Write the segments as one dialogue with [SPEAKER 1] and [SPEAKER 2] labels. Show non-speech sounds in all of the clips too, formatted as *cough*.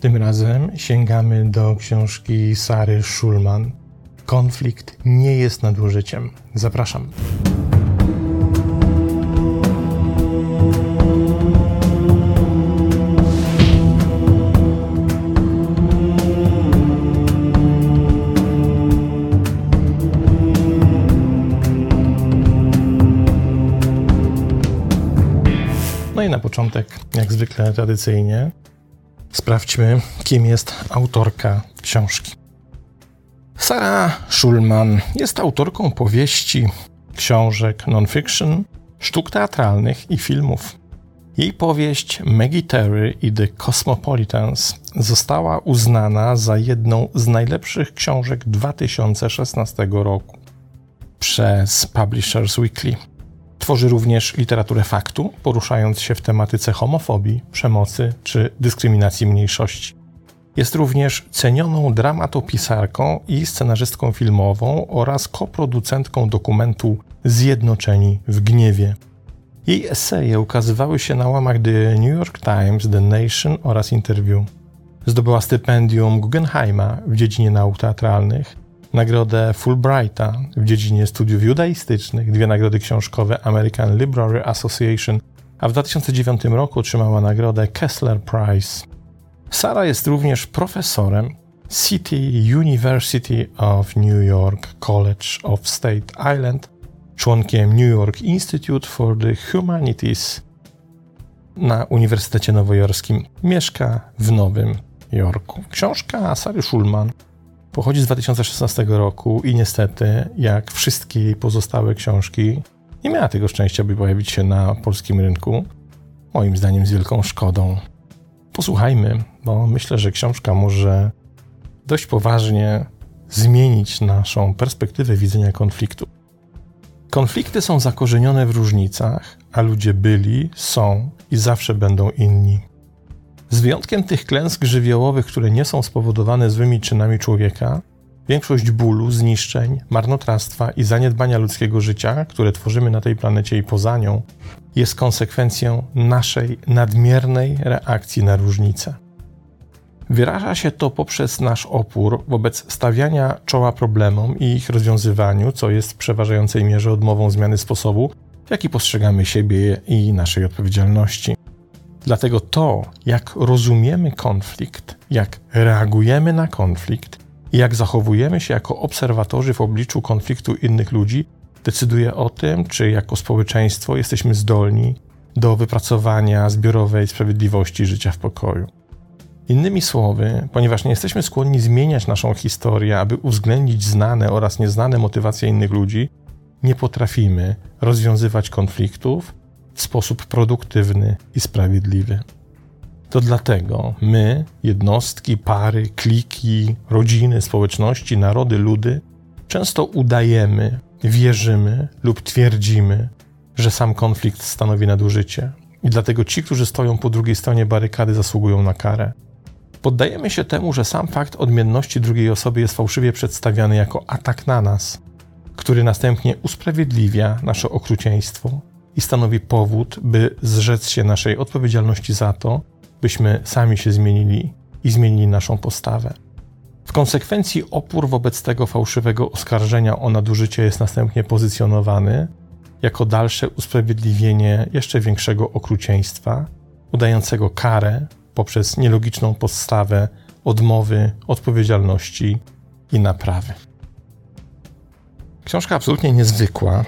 [SPEAKER 1] Tym razem sięgamy do książki Sary Schulman. Konflikt nie jest nadużyciem. Zapraszam. No i na początek, jak zwykle tradycyjnie, sprawdźmy, kim jest autorka książki. Sara Schulman jest autorką powieści, książek non-fiction, sztuk teatralnych i filmów. Jej powieść Maggie Terry i The Cosmopolitans została uznana za jedną z najlepszych książek 2016 roku przez Publishers Weekly. Tworzy również literaturę faktu, poruszając się w tematyce homofobii, przemocy czy dyskryminacji mniejszości. Jest również cenioną dramatopisarką i scenarzystką filmową oraz koproducentką dokumentu Zjednoczeni w gniewie. Jej eseje ukazywały się na łamach The New York Times, The Nation oraz Interview. Zdobyła stypendium Guggenheima w dziedzinie nauk teatralnych, nagrodę Fulbrighta w dziedzinie studiów judaistycznych, dwie nagrody książkowe American Library Association, a w 2009 roku otrzymała nagrodę Kessler Prize. Sara jest również profesorem City University of New York College of State Island, członkiem New York Institute for the Humanities na Uniwersytecie Nowojorskim. Mieszka w Nowym Jorku. Książka Sary Schulman pochodzi z 2016 roku i niestety, jak wszystkie jej pozostałe książki, nie miała tego szczęścia, by pojawić się na polskim rynku. Moim zdaniem z wielką szkodą. Posłuchajmy, bo myślę, że książka może dość poważnie zmienić naszą perspektywę widzenia konfliktu. Konflikty są zakorzenione w różnicach, a ludzie byli, są i zawsze będą inni. Z wyjątkiem tych klęsk żywiołowych, które nie są spowodowane złymi czynami człowieka, większość bólu, zniszczeń, marnotrawstwa i zaniedbania ludzkiego życia, które tworzymy na tej planecie i poza nią, jest konsekwencją naszej nadmiernej reakcji na różnice. Wyraża się to poprzez nasz opór wobec stawiania czoła problemom i ich rozwiązywaniu, co jest w przeważającej mierze odmową zmiany sposobu, w jaki postrzegamy siebie i naszej odpowiedzialności. Dlatego to, jak rozumiemy konflikt, jak reagujemy na konflikt i jak zachowujemy się jako obserwatorzy w obliczu konfliktu innych ludzi, decyduje o tym, czy jako społeczeństwo jesteśmy zdolni do wypracowania zbiorowej sprawiedliwości życia w pokoju. Innymi słowy, ponieważ nie jesteśmy skłonni zmieniać naszą historię, aby uwzględnić znane oraz nieznane motywacje innych ludzi, nie potrafimy rozwiązywać konfliktów w sposób produktywny i sprawiedliwy. To dlatego my, jednostki, pary, kliki, rodziny, społeczności, narody, ludy, często udajemy, wierzymy lub twierdzimy, że sam konflikt stanowi nadużycie. I dlatego ci, którzy stoją po drugiej stronie barykady, zasługują na karę. Poddajemy się temu, że sam fakt odmienności drugiej osoby jest fałszywie przedstawiany jako atak na nas, który następnie usprawiedliwia nasze okrucieństwo i stanowi powód, by zrzec się naszej odpowiedzialności za to, byśmy sami się zmienili i zmienili naszą postawę. W konsekwencji opór wobec tego fałszywego oskarżenia o nadużycie jest następnie pozycjonowany jako dalsze usprawiedliwienie jeszcze większego okrucieństwa, udającego karę poprzez nielogiczną postawę odmowy, odpowiedzialności i naprawy. Książka absolutnie niezwykła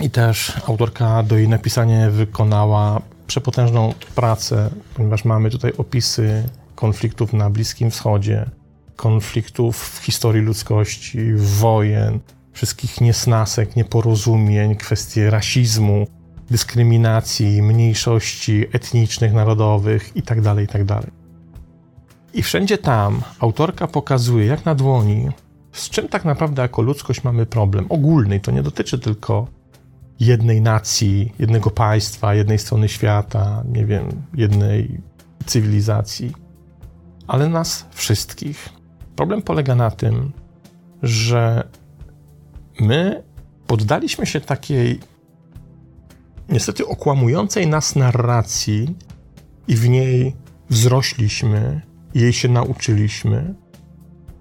[SPEAKER 1] i też autorka do jej napisania wykonała przepotężną pracę, ponieważ mamy tutaj opisy konfliktów na Bliskim Wschodzie, konfliktów w historii ludzkości, wojen, wszystkich niesnasek, nieporozumień, kwestie rasizmu, dyskryminacji, mniejszości etnicznych, narodowych itd., tak itd. Tak I wszędzie tam autorka pokazuje, jak na dłoni, z czym tak naprawdę jako ludzkość mamy problem ogólny. To nie dotyczy tylko jednej nacji, jednego państwa, jednej strony świata, nie wiem, jednej cywilizacji, ale nas wszystkich. Problem polega na tym, że my poddaliśmy się takiej niestety okłamującej nas narracji i w niej wzrośliśmy jej się nauczyliśmy,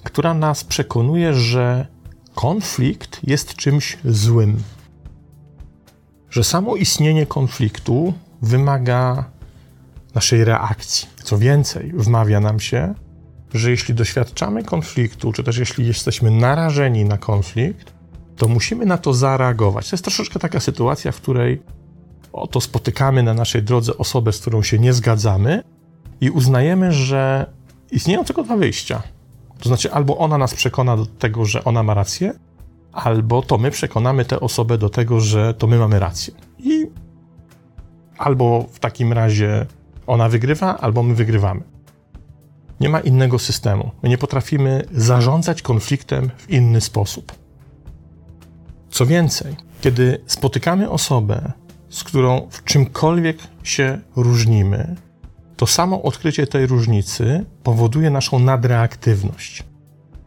[SPEAKER 1] która nas przekonuje, że konflikt jest czymś złym. Że samo istnienie konfliktu wymaga naszej reakcji. Co więcej, wmawia nam się, że jeśli doświadczamy konfliktu, czy też jeśli jesteśmy narażeni na konflikt, to musimy na to zareagować. To jest troszeczkę taka sytuacja, w której oto spotykamy na naszej drodze osobę, z którą się nie zgadzamy i uznajemy, że istnieją tylko dwa wyjścia. To znaczy, albo ona nas przekona do tego, że ona ma rację, albo to my przekonamy tę osobę do tego, że to my mamy rację. I albo w takim razie ona wygrywa, albo my wygrywamy. Nie ma innego systemu. My nie potrafimy zarządzać konfliktem w inny sposób. Co więcej, kiedy spotykamy osobę, z którą w czymkolwiek się różnimy, to samo odkrycie tej różnicy powoduje naszą nadreaktywność.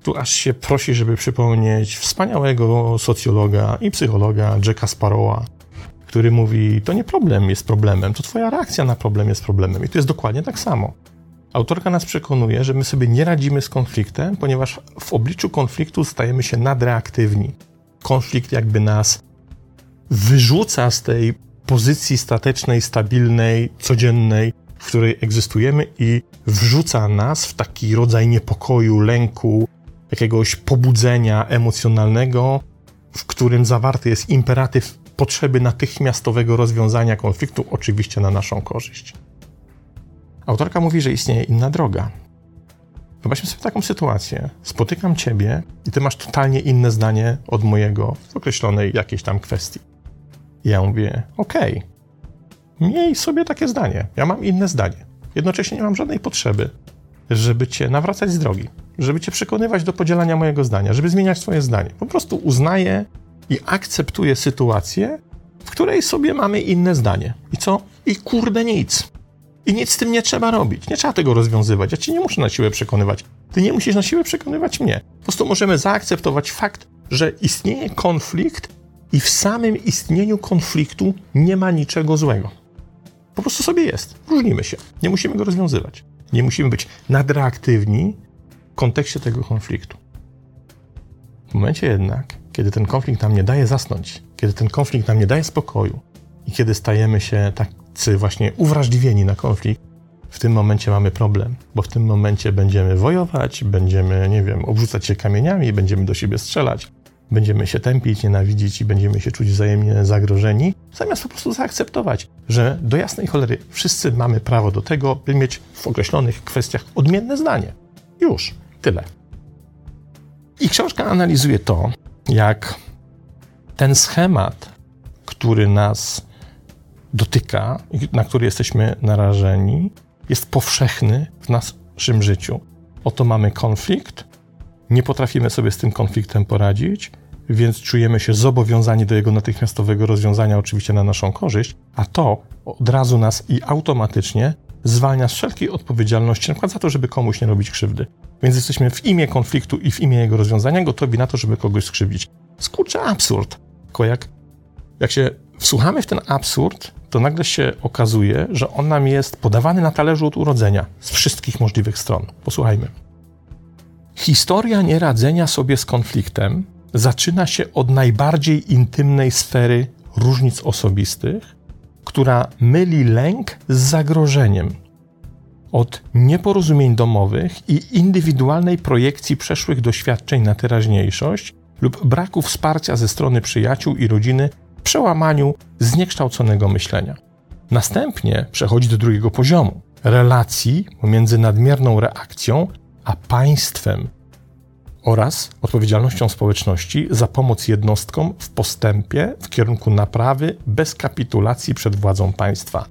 [SPEAKER 1] Tu aż się prosi, żeby przypomnieć wspaniałego socjologa i psychologa Jacka Sparrowa, który mówi: To nie problem jest problemem, to Twoja reakcja na problem jest problemem. I to jest dokładnie tak samo. Autorka nas przekonuje, że my sobie nie radzimy z konfliktem, ponieważ w obliczu konfliktu stajemy się nadreaktywni. Konflikt jakby nas wyrzuca z tej pozycji statecznej, stabilnej, codziennej, w której egzystujemy i wrzuca nas w taki rodzaj niepokoju, lęku, jakiegoś pobudzenia emocjonalnego, w którym zawarty jest imperatyw potrzeby natychmiastowego rozwiązania konfliktu, oczywiście na naszą korzyść. Autorka mówi, że istnieje inna droga. Wyobraźmy sobie taką sytuację. Spotykam ciebie i ty masz totalnie inne zdanie od mojego w określonej jakiejś tam kwestii. I ja mówię, okej, okay, miej sobie takie zdanie. Ja mam inne zdanie. Jednocześnie nie mam żadnej potrzeby, żeby cię nawracać z drogi, żeby cię przekonywać do podzielania mojego zdania, żeby zmieniać swoje zdanie. Po prostu uznaję i akceptuję sytuację, w której sobie mamy inne zdanie. I co? I kurde nic. I nic z tym nie trzeba robić. Nie trzeba tego rozwiązywać. Ja cię nie muszę na siłę przekonywać. Ty nie musisz na siłę przekonywać mnie. Po prostu możemy zaakceptować fakt, że istnieje konflikt i w samym istnieniu konfliktu nie ma niczego złego. Po prostu sobie jest. Różnimy się. Nie musimy go rozwiązywać. Nie musimy być nadreaktywni kontekście tego konfliktu. W momencie jednak, kiedy ten konflikt nam nie daje zasnąć, kiedy ten konflikt nam nie daje spokoju i kiedy stajemy się tacy właśnie uwrażliwieni na konflikt, w tym momencie mamy problem, bo w tym momencie będziemy wojować, będziemy, nie wiem, obrzucać się kamieniami, będziemy do siebie strzelać, będziemy się tępić, nienawidzić i będziemy się czuć wzajemnie zagrożeni, zamiast po prostu zaakceptować, że do jasnej cholery wszyscy mamy prawo do tego, by mieć w określonych kwestiach odmienne zdanie. Już, tyle. I książka analizuje to, jak ten schemat, który nas dotyka, na który jesteśmy narażeni, jest powszechny w naszym życiu. Oto mamy konflikt, nie potrafimy sobie z tym konfliktem poradzić, więc czujemy się zobowiązani do jego natychmiastowego rozwiązania, oczywiście na naszą korzyść, a to od razu nas i automatycznie zwalnia z wszelkiej odpowiedzialności, na przykład za to, żeby komuś nie robić krzywdy. Więc jesteśmy w imię konfliktu i w imię jego rozwiązania gotowi na to, żeby kogoś skrzywdzić. Skurczy absurd. Tylko jak, jak się wsłuchamy w ten absurd, to nagle się okazuje, że on nam jest podawany na talerzu od urodzenia z wszystkich możliwych stron. Posłuchajmy. Historia nieradzenia sobie z konfliktem zaczyna się od najbardziej intymnej sfery różnic osobistych, która myli lęk z zagrożeniem. Od nieporozumień domowych i indywidualnej projekcji przeszłych doświadczeń na teraźniejszość lub braku wsparcia ze strony przyjaciół i rodziny w przełamaniu zniekształconego myślenia. Następnie przechodzi do drugiego poziomu relacji pomiędzy nadmierną reakcją a państwem oraz odpowiedzialnością społeczności za pomoc jednostkom w postępie w kierunku naprawy bez kapitulacji przed władzą państwa.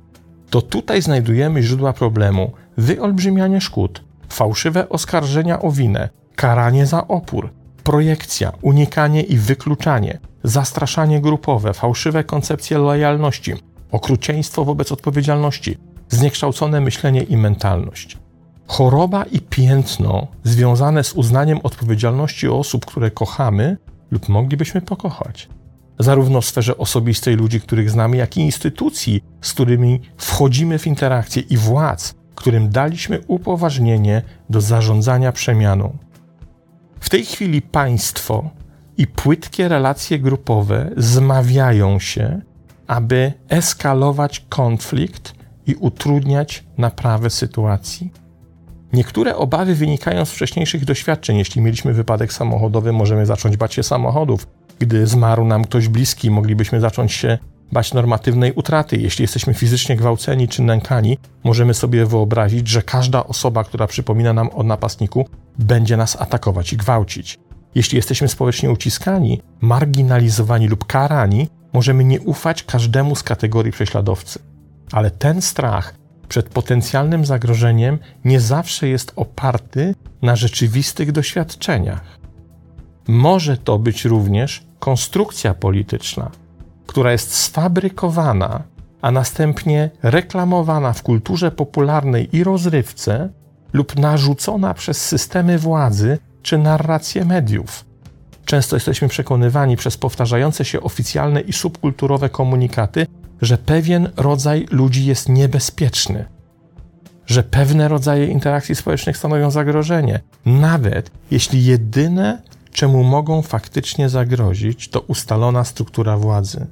[SPEAKER 1] To tutaj znajdujemy źródła problemu: wyolbrzymianie szkód, fałszywe oskarżenia o winę, karanie za opór, projekcja, unikanie i wykluczanie, zastraszanie grupowe, fałszywe koncepcje lojalności, okrucieństwo wobec odpowiedzialności, zniekształcone myślenie i mentalność. Choroba i piętno związane z uznaniem odpowiedzialności osób, które kochamy lub moglibyśmy pokochać. Zarówno w sferze osobistej ludzi, których znamy, jak i instytucji, z którymi wchodzimy w interakcje i władz, którym daliśmy upoważnienie do zarządzania przemianą. W tej chwili państwo i płytkie relacje grupowe zmawiają się, aby eskalować konflikt i utrudniać naprawę sytuacji. Niektóre obawy wynikają z wcześniejszych doświadczeń. Jeśli mieliśmy wypadek samochodowy, możemy zacząć bać się samochodów. Gdy zmarł nam ktoś bliski, moglibyśmy zacząć się bać normatywnej utraty. Jeśli jesteśmy fizycznie gwałceni czy nękani, możemy sobie wyobrazić, że każda osoba, która przypomina nam o napastniku, będzie nas atakować i gwałcić. Jeśli jesteśmy społecznie uciskani, marginalizowani lub karani, możemy nie ufać każdemu z kategorii prześladowcy. Ale ten strach przed potencjalnym zagrożeniem nie zawsze jest oparty na rzeczywistych doświadczeniach. Może to być również konstrukcja polityczna, która jest sfabrykowana, a następnie reklamowana w kulturze popularnej i rozrywce lub narzucona przez systemy władzy czy narracje mediów. Często jesteśmy przekonywani przez powtarzające się oficjalne i subkulturowe komunikaty, że pewien rodzaj ludzi jest niebezpieczny, że pewne rodzaje interakcji społecznych stanowią zagrożenie, nawet jeśli jedyne, czemu mogą faktycznie zagrozić, to ustalona struktura władzy.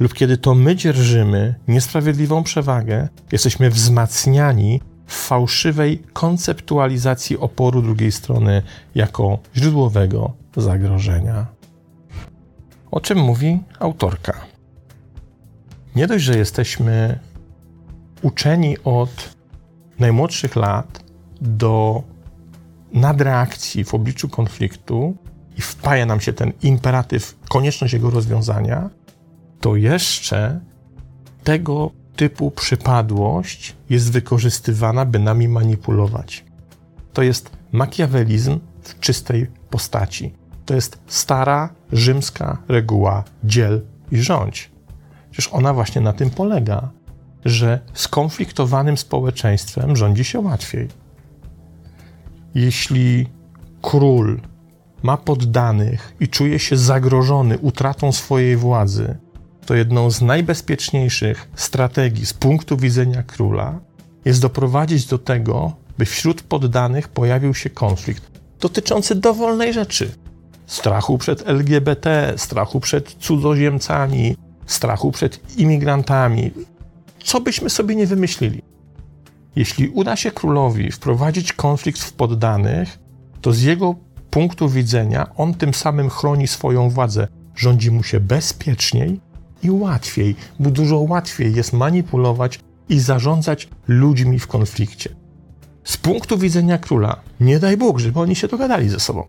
[SPEAKER 1] Lub kiedy to my dzierżymy niesprawiedliwą przewagę, jesteśmy wzmacniani w fałszywej konceptualizacji oporu drugiej strony jako źródłowego zagrożenia. O czym mówi autorka? Nie dość, że jesteśmy uczeni od najmłodszych lat do nadreakcji w obliczu konfliktu i wpaja nam się ten imperatyw, konieczność jego rozwiązania, to jeszcze tego typu przypadłość jest wykorzystywana, by nami manipulować. To jest makiawelizm w czystej postaci. To jest stara rzymska reguła dziel i rządź. Przecież ona właśnie na tym polega, że skonfliktowanym społeczeństwem rządzi się łatwiej. Jeśli król ma poddanych i czuje się zagrożony utratą swojej władzy, to jedną z najbezpieczniejszych strategii z punktu widzenia króla jest doprowadzić do tego, by wśród poddanych pojawił się konflikt dotyczący dowolnej rzeczy. Strachu przed LGBT, strachu przed cudzoziemcami, strachu przed imigrantami. Co byśmy sobie nie wymyślili. Jeśli uda się królowi wprowadzić konflikt w poddanych, to z jego punktu widzenia on tym samym chroni swoją władzę. Rządzi mu się bezpieczniej i łatwiej, bo dużo łatwiej jest manipulować i zarządzać ludźmi w konflikcie. Z punktu widzenia króla, nie daj Bóg, żeby oni się dogadali ze sobą,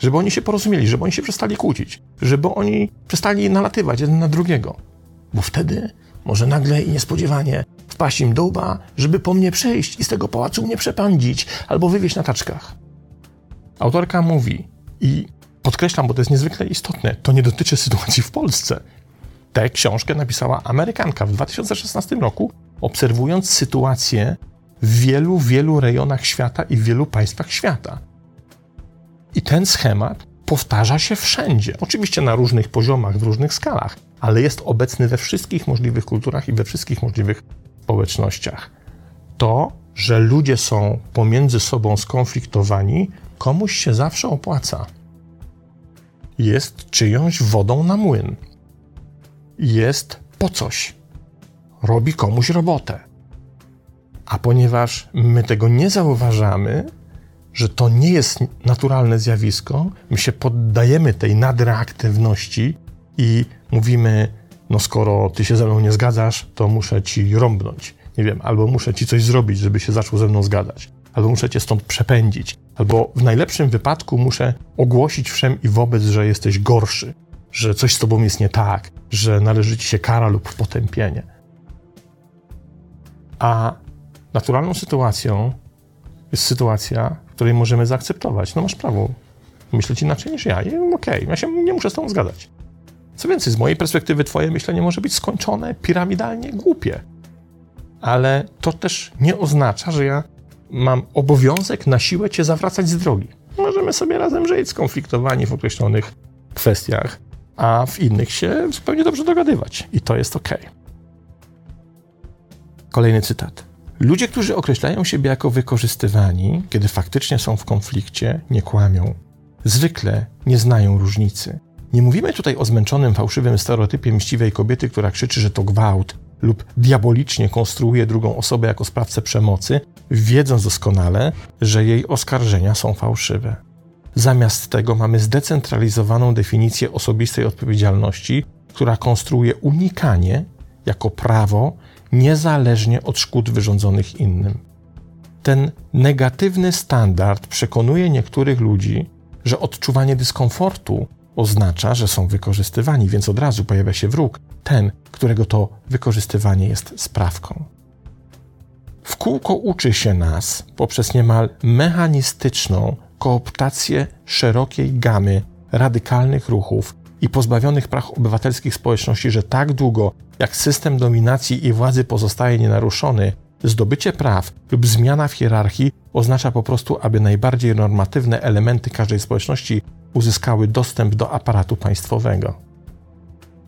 [SPEAKER 1] żeby oni się porozumieli, żeby oni się przestali kłócić, żeby oni przestali nalatywać jeden na drugiego, bo wtedy może nagle i niespodziewanie wpaść im do łba, żeby po mnie przejść i z tego pałacu mnie przepędzić albo wywieźć na taczkach. Autorka mówi i podkreślam, bo to jest niezwykle istotne, to nie dotyczy sytuacji w Polsce. Tę książkę napisała Amerykanka w 2016 roku, obserwując sytuację w wielu, wielu rejonach świata i w wielu państwach świata. I ten schemat powtarza się wszędzie. Oczywiście na różnych poziomach, w różnych skalach, ale jest obecny we wszystkich możliwych kulturach i we wszystkich możliwych społecznościach. To, że ludzie są pomiędzy sobą skonfliktowani, komuś się zawsze opłaca. Jest czyjąś wodą na młyn jest po coś. Robi komuś robotę. A ponieważ my tego nie zauważamy, że to nie jest naturalne zjawisko, my się poddajemy tej nadreaktywności i mówimy, no skoro ty się ze mną nie zgadzasz, to muszę ci rąbnąć. Nie wiem, albo muszę ci coś zrobić, żeby się zaczął ze mną zgadać, albo muszę cię stąd przepędzić, albo w najlepszym wypadku muszę ogłosić wszem i wobec, że jesteś gorszy, że coś z tobą jest nie tak, że należy ci się kara lub potępienie. A naturalną sytuacją jest sytuacja, której możemy zaakceptować. No masz prawo myśleć inaczej niż ja. Okej, okay, ja się nie muszę z tą zgadzać. Co więcej, z mojej perspektywy twoje myślenie może być skończone, piramidalnie głupie. Ale to też nie oznacza, że ja mam obowiązek na siłę cię zawracać z drogi. Możemy sobie razem żyć skonfliktowani w określonych kwestiach, a w innych się zupełnie dobrze dogadywać. I to jest ok. Kolejny cytat. Ludzie, którzy określają siebie jako wykorzystywani, kiedy faktycznie są w konflikcie, nie kłamią. Zwykle nie znają różnicy. Nie mówimy tutaj o zmęczonym, fałszywym stereotypie mściwej kobiety, która krzyczy, że to gwałt lub diabolicznie konstruuje drugą osobę jako sprawcę przemocy, wiedząc doskonale, że jej oskarżenia są fałszywe. Zamiast tego mamy zdecentralizowaną definicję osobistej odpowiedzialności, która konstruuje unikanie jako prawo niezależnie od szkód wyrządzonych innym. Ten negatywny standard przekonuje niektórych ludzi, że odczuwanie dyskomfortu oznacza, że są wykorzystywani, więc od razu pojawia się wróg, ten, którego to wykorzystywanie jest sprawką. W kółko uczy się nas poprzez niemal mechanistyczną kooptację szerokiej gamy radykalnych ruchów i pozbawionych praw obywatelskich społeczności, że tak długo jak system dominacji i władzy pozostaje nienaruszony, zdobycie praw lub zmiana w hierarchii oznacza po prostu, aby najbardziej normatywne elementy każdej społeczności uzyskały dostęp do aparatu państwowego.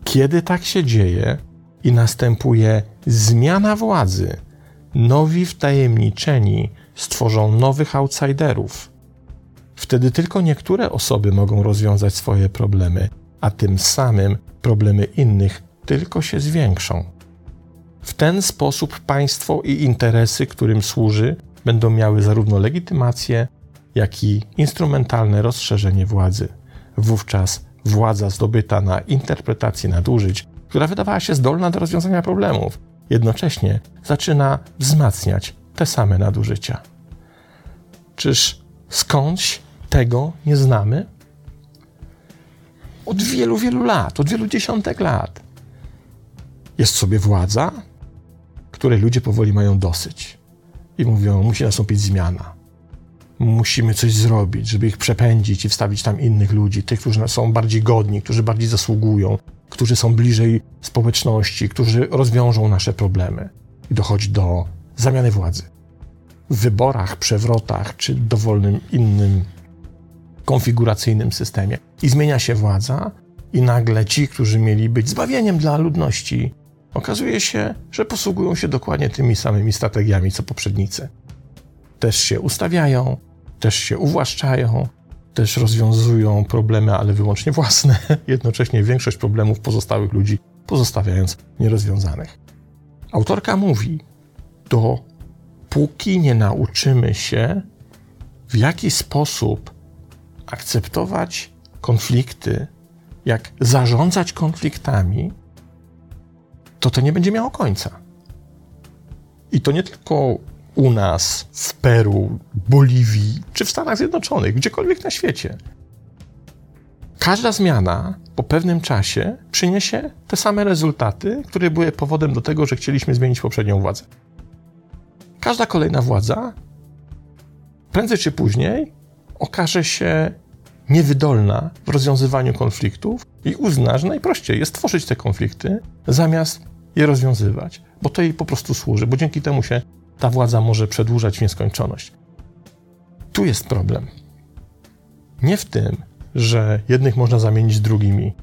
[SPEAKER 1] Kiedy tak się dzieje i następuje zmiana władzy, nowi wtajemniczeni stworzą nowych outsiderów. Wtedy tylko niektóre osoby mogą rozwiązać swoje problemy, a tym samym problemy innych tylko się zwiększą. W ten sposób państwo i interesy, którym służy, będą miały zarówno legitymację, jak i instrumentalne rozszerzenie władzy. Wówczas władza zdobyta na interpretacji nadużyć, która wydawała się zdolna do rozwiązania problemów, jednocześnie zaczyna wzmacniać te same nadużycia. Czyż skądś tego nie znamy? Od wielu, wielu lat, od wielu dziesiątek lat. Jest sobie władza, której ludzie powoli mają dosyć i mówią: musi nastąpić zmiana. Musimy coś zrobić, żeby ich przepędzić i wstawić tam innych ludzi, tych, którzy są bardziej godni, którzy bardziej zasługują, którzy są bliżej społeczności, którzy rozwiążą nasze problemy. I dochodzi do zamiany władzy. W wyborach, przewrotach czy dowolnym innym konfiguracyjnym systemie. I zmienia się władza, i nagle ci, którzy mieli być zbawieniem dla ludności, okazuje się, że posługują się dokładnie tymi samymi strategiami co poprzednicy. Też się ustawiają, też się uwłaszczają, też rozwiązują problemy, ale wyłącznie własne, *laughs* jednocześnie większość problemów pozostałych ludzi pozostawiając nierozwiązanych. Autorka mówi: Dopóki nie nauczymy się, w jaki sposób akceptować konflikty, jak zarządzać konfliktami, to to nie będzie miało końca. I to nie tylko u nas, w Peru, Boliwii czy w Stanach Zjednoczonych, gdziekolwiek na świecie. Każda zmiana po pewnym czasie przyniesie te same rezultaty, które były powodem do tego, że chcieliśmy zmienić poprzednią władzę. Każda kolejna władza prędzej czy później okaże się niewydolna w rozwiązywaniu konfliktów i uzna, że najprościej jest tworzyć te konflikty zamiast je rozwiązywać, bo to jej po prostu służy, bo dzięki temu się ta władza może przedłużać w nieskończoność. Tu jest problem. Nie w tym, że jednych można zamienić drugimi,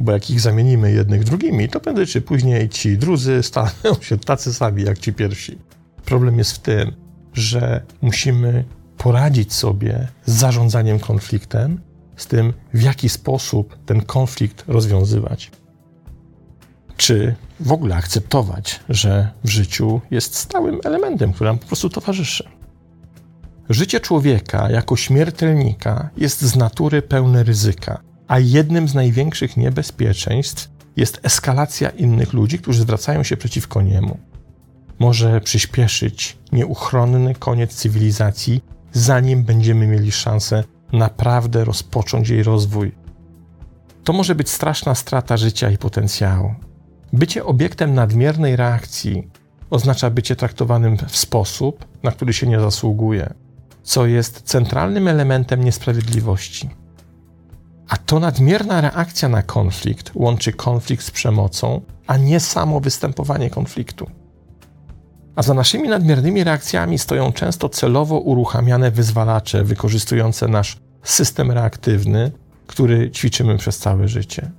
[SPEAKER 1] bo jak ich zamienimy jednych drugimi, to prędzej czy później ci drudzy staną się tacy sami jak ci pierwsi. Problem jest w tym, że musimy poradzić sobie z zarządzaniem konfliktem, z tym, w jaki sposób ten konflikt rozwiązywać. Czy w ogóle akceptować, że w życiu jest stałym elementem, który nam po prostu towarzyszy. Życie człowieka jako śmiertelnika jest z natury pełne ryzyka, a jednym z największych niebezpieczeństw jest eskalacja innych ludzi, którzy zwracają się przeciwko niemu. Może przyspieszyć nieuchronny koniec cywilizacji, zanim będziemy mieli szansę naprawdę rozpocząć jej rozwój. To może być straszna strata życia i potencjału. Bycie obiektem nadmiernej reakcji oznacza bycie traktowanym w sposób, na który się nie zasługuje, co jest centralnym elementem niesprawiedliwości. A to nadmierna reakcja na konflikt łączy konflikt z przemocą, a nie samo występowanie konfliktu. A za naszymi nadmiernymi reakcjami stoją często celowo uruchamiane wyzwalacze wykorzystujące nasz system reaktywny, który ćwiczymy przez całe życie.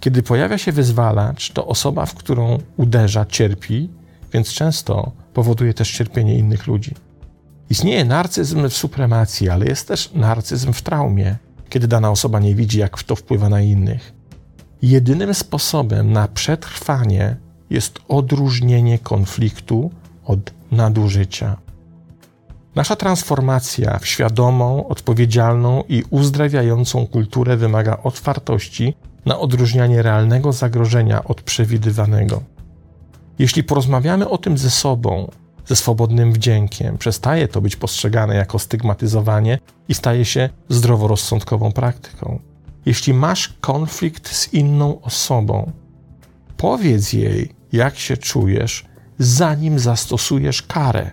[SPEAKER 1] Kiedy pojawia się wyzwalacz, to osoba, w którą uderza, cierpi, więc często powoduje też cierpienie innych ludzi. Istnieje narcyzm w supremacji, ale jest też narcyzm w traumie, kiedy dana osoba nie widzi, jak to wpływa na innych. Jedynym sposobem na przetrwanie jest odróżnienie konfliktu od nadużycia. Nasza transformacja w świadomą, odpowiedzialną i uzdrawiającą kulturę wymaga otwartości na odróżnianie realnego zagrożenia od przewidywanego. Jeśli porozmawiamy o tym ze sobą, ze swobodnym wdziękiem, przestaje to być postrzegane jako stygmatyzowanie i staje się zdroworozsądkową praktyką. Jeśli masz konflikt z inną osobą, powiedz jej, jak się czujesz, zanim zastosujesz karę.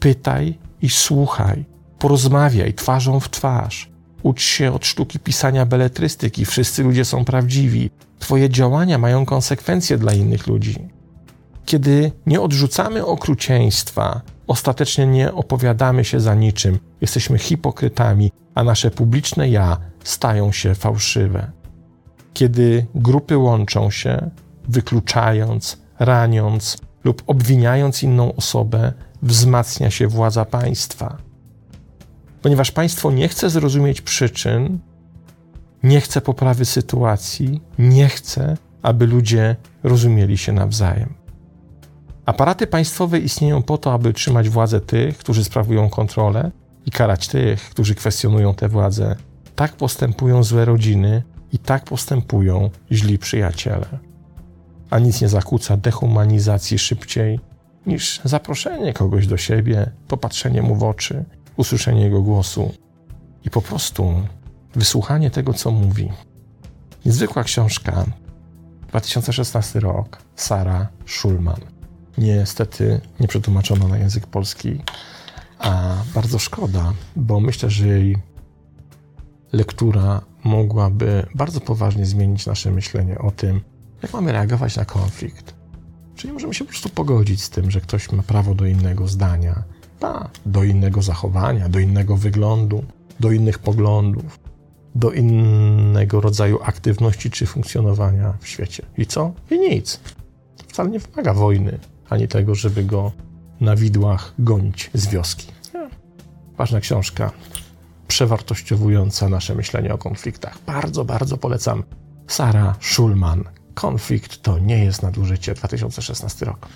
[SPEAKER 1] Pytaj i słuchaj, porozmawiaj twarzą w twarz. Ucz się od sztuki pisania beletrystyki. Wszyscy ludzie są prawdziwi. Twoje działania mają konsekwencje dla innych ludzi. Kiedy nie odrzucamy okrucieństwa, ostatecznie nie opowiadamy się za niczym, jesteśmy hipokrytami, a nasze publiczne ja stają się fałszywe. Kiedy grupy łączą się, wykluczając, raniąc lub obwiniając inną osobę, wzmacnia się władza państwa. Ponieważ państwo nie chce zrozumieć przyczyn, nie chce poprawy sytuacji, nie chce, aby ludzie rozumieli się nawzajem. Aparaty państwowe istnieją po to, aby trzymać władzę tych, którzy sprawują kontrolę i karać tych, którzy kwestionują tę władzę. Tak postępują złe rodziny i tak postępują źli przyjaciele. A nic nie zakłóca dehumanizacji szybciej niż zaproszenie kogoś do siebie, popatrzenie mu w oczy, usłyszenie jego głosu i po prostu wysłuchanie tego, co mówi. Niezwykła książka, 2016 rok, Sara Schulman. Niestety nie przetłumaczono na język polski, a bardzo szkoda, bo myślę, że jej lektura mogłaby bardzo poważnie zmienić nasze myślenie o tym, jak mamy reagować na konflikt. Czyli możemy się po prostu pogodzić z tym, że ktoś ma prawo do innego zdania, do innego zachowania, do innego wyglądu, do innych poglądów, do innego rodzaju aktywności czy funkcjonowania w świecie. I co? I nic. To wcale nie wymaga wojny, ani tego, żeby go na widłach gonić z wioski. Ważna książka, przewartościowująca nasze myślenie o konfliktach. Bardzo, bardzo polecam. Sara Schulman. Konflikt to nie jest nadużycie. 2016 rok.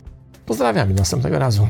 [SPEAKER 1] Pozdrawiam i następnego razu.